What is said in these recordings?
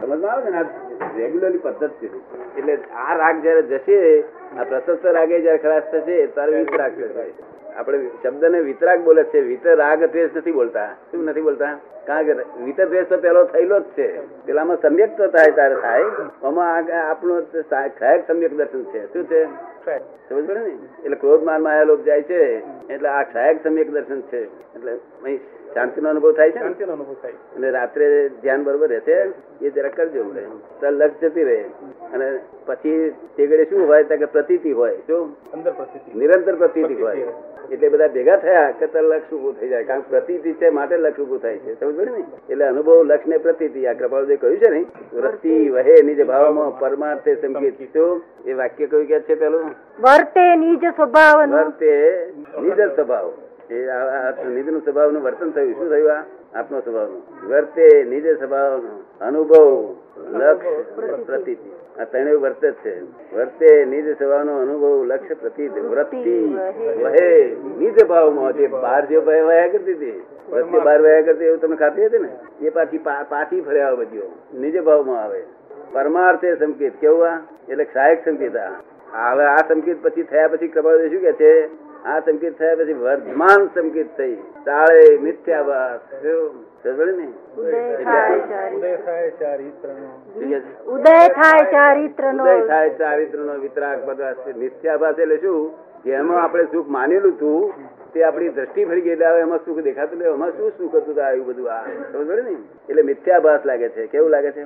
સમજમાં આવે ને? રેગ્યુલરલી પદ્ધત છે. એટલે આ રાગ જયારે જશે, આ પ્રશસ્ત રાગે જયારે ખરાશ થશે, ત્યારે વિતરાગ થશે આપણે શબ્દને વિતરાગ બોલે છે. વિતર રાગ દ્વેષ નથી બોલતા. શું નથી બોલતા? કારણ કે વિતર દ્વેષ તો પેલો થયેલો જ છે. પેલામાં સમ્યક તો થાય તારે થાય. આમાં આપણું સહાયક સમ્યક દર્શન છે. શું છે? સમજ પડે ને? એટલે ક્રોધ માનમાં લોક જાય છે એટલે આ સહાયક સમ્યક દર્શન છે. એટલે શાંતિ નો અનુભવ થાય છે શાંતિ નો અનુભવ થાય અને રાત્રે ધ્યાન બરોબર રહેશે એ જરા કરજો લક્ષ જતી રહે. અને પછી તે ઘડે શું હોય? તો કે પ્રતીતિ હોય. શું? અંદર પ્રતિથી નિરંતર પ્રતીતિ હોય. એટલે બધા ભેગા થયા કે તર લક્ષ ઉભું થઈ જાય. કારણ કે પ્રતીતિ છે માટે લક્ષ ઉભું થાય છે. સમજ પડે ને? એટલે અનુભવ લક્ષ ને પ્રતીતિ. આ કૃપાળુએ કહ્યું છે ને? વૃત્તિ વહે નિજ ભાવમાં પરમાર્થે સંકેત. એ વાક્ય કયું કે છે પેલું વર્તે નિજ સ્વભાવ વર્તે નિજ સ્વભાવ એ આ- નું સ્વભાવનું વર્તન થયું શું થયું આ આપનો સ્વભાવનું વર્તે નિજ સ્વભાવનું અનુભવ લક્ષ પ્રતિ આ ત્રણેય વર્તે છે વર્તે નિજ સ્વભાવનો અનુભવ લક્ષ પ્રતિ વૃત્તિ વહે નિજ ભાવમાં જે બહાર જે વહ્યા કરતી હતી વચ્ચે બહાર વયા કરતી એવું તમને ખાતી હતી ને એ પાછી પાછી ફર્યા બધીઓ નિજ ભાવમાં આવે પરમાર્થે સંકેત કેવું આ એટલે સહાયક સંકેત આ હવે આ સંકેત પછી થયા પછી કપાળ શું કે છે? આ સંકેત થયા પછી વર્ધમાન સંકેત થઈ. તાળે મિથ્યાભાસ શું? ને? ઉદય થાય ચારિત્ર. ઉદય થાય ચારિત્રનો. શું કહે છે? ઉદય થાય ચારિત્રનો. ઉદય થાય ચારિત્ર નો વિતરાક બધા મિથ્યાભાસ એટલે શું? જેમાં આપણે સુખ માનેલું હતું તે આપણી દ્રષ્ટિ ફરી ગઈ એટલે એમાં સુખ દેખાતું એટલે એમાં શું સુખ હતું આવ્યું બધું આ સમજ ને એટલે મિથ્યાભાસ લાગે છે. કેવું લાગે છે?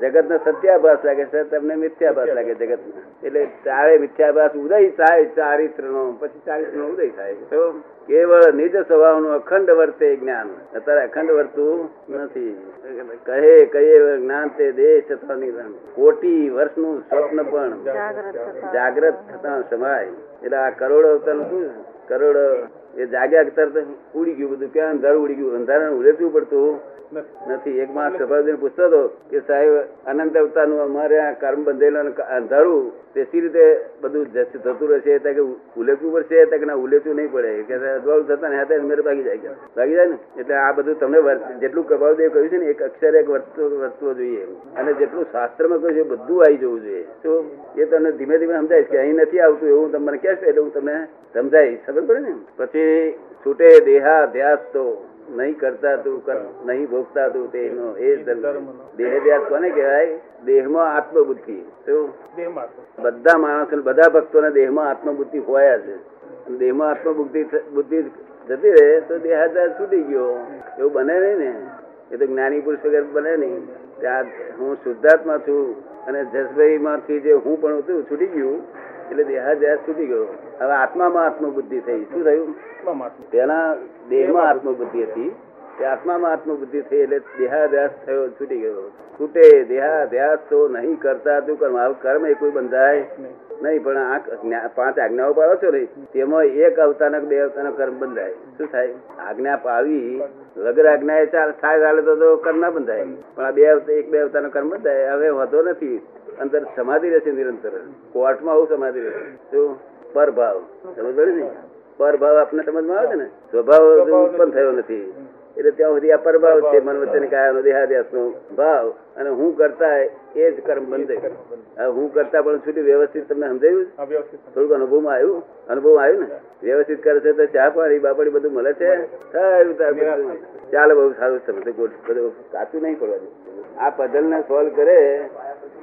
જગત ને સત્યાભાસ લાગે છે. તમને મિથ્યાભાસ લાગે જગત એટલે ચારે મિથ્યાભાસ ઉદય થાય ચારિત્ર નો પછી ચારિત્ર નો ઉદય થાય. તો કેવળ નિજ સ્વભાવનું અખંડ વર્તે જ્ઞાન. અત્યારે અખંડ વર્તું નથી. કહે કહે જ્ઞાન તે દેહ તથા નિધન કોટી વર્ષનું સ્વપ્ન પણ જાગ્રત થતા સમાય. એટલે આ કરોડો અવતારનું શું કરોડો એ જાગ્યા તરત ઉડી ગયું બધું ક્યાં અંધારું ઉડી ગયું? અંધારા ઉલેચવું પડતું. નથી. એક માસ સફળદેવ પૂછતો હતો કે સાહેબ, અનંત અવતારનું અમારે આ કર્મ બંધેલું અંધારું, તે સી રીતે બધું થતું રહેશે? ત્યાં કે ઉલેચવું પડશે ત્યાં કે ના ઉલેચવું નહીં પડે. કે અજવાળું થતા ને હાથે મેરે ભાગી જાય ભાગી જાય ને? એટલે આ બધું તમને જેટલું કૃપાળદેવ કહ્યું છે ને, એક અક્ષર એક વર્તવો વર્તવો જોઈએ. અને જેટલું શાસ્ત્રમાં કહ્યું છે, બધું આવી જવું જોઈએ. તો એ તમને ધીમે ધીમે સમજાય કે અહીં નથી આવતું એવું તમને કહેશે એટલે હું તમને સમજાવીશ ખબર પડે ને? પછી છૂટે દેહા ધ્યાસ તો નહીં કરતા તું નહીં ભોગતા તું તેનો એ જ ધર્મ દેહ ધ્યાસ કોને કહેવાય? દેહમાં આત્મબુદ્ધિ. શું? બધા માણસો બધા ભક્તોને દેહમાં આત્મબુદ્ધિ હોય છે. દેહમાં આત્મબુદ્ધિ બુદ્ધિ જતી રહે તો દેહાધાર છૂટી ગયો. એવું બને નહીં ને. એ તો જ્ઞાની પુરુષ વગર બને નહીં. ત્યાં હું શુદ્ધાત્મા છું અને જસભાઈ માંથી જે હું પણ હતું છૂટી ગયું. એટલે દેહાધ્યાસ છૂટી ગયો. હવે આત્મામાં આત્મબુદ્ધિ થઈ. શું થયું. પેલા દેહમાં આત્મબુદ્ધિ હતી. આત્મામાં આત્મબુદ્ધિ થઈ એટલે દેહાધ્યાસ થયો છૂટી ગયો. છૂટે દેહાધ્યાસ તો નહીં કરતા તું કર્મ કર્મ એ કોઈ બંધાય નહીં. પણ આ પાંચ આજ્ઞાઓ પાડો છો ને તેમાં એક અવતારનો બે અવતારનો કર્મ બંધાય. શું થાય? આજ્ઞા પાવી વગર આજ્ઞા ચાલ થાય ચાલે તો કર્મ ના બંધાય. પણ આ બે અવતાર એક બે અવતારનો કર્મ બંધાય. હવે વધો નથી. અંદર સમાધિ રહેશે નિરંતર. કોર્ટમાં આવું સમાધિ રહેશે. શું? પરભાવ. સમજ પડે ને? પરભાવ આપને સમજમાં આવે છે ને? સ્વભાવ ઉત્પન્ન થયો નથી. એટલે ત્યાં સુધી આ પરભાવ છે મન વચન કાયાનો દેહાદ્યાસનો ભાવ. અને હું કરતા એ જ કર્મ બંધાય હું કરતા પણ છૂટી વ્યવસ્થિત તમને સમજાયું થોડુંક અનુભવમાં આવ્યું? અનુભવ આવ્યું ને? વ્યવસ્થિત કરે છે તો ચા પાણી બાપડી બધું મળે છે? બધું. ચાલે બહુ સારું છે બધું બધું કાચું નહીં પડવા આ પઝલ ને સોલ્વ કરે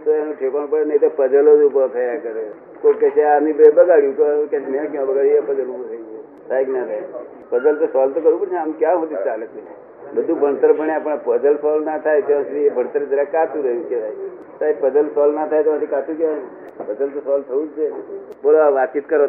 તો એનું ઠેકાણ પડે નહીં તો પઝલો જ ઊભો થયા કરે. કોઈ કે છે આની બે બગાડ્યું. કે મેં ક્યાં બગાડ્યું? એ પઝલ ઉભું થઈ ગયું. થાય ના થાય? પઝલ તો સોલ્વ તો કરવું પડશે. આમ ક્યાં સુધી ચાલે છે? બધું ભણતર ભણ્યા પણ પઝલ સોલ્વ ના થાય ત્યાં સુધી ભણતર જરા કાચું રહ્યું કહેવાય. પઝલ સોલ્વ ના થાય તો કાચું કહેવાય. પઝલ તો સોલ્વ થવું જ છે. બોલો વાતચીત કરો.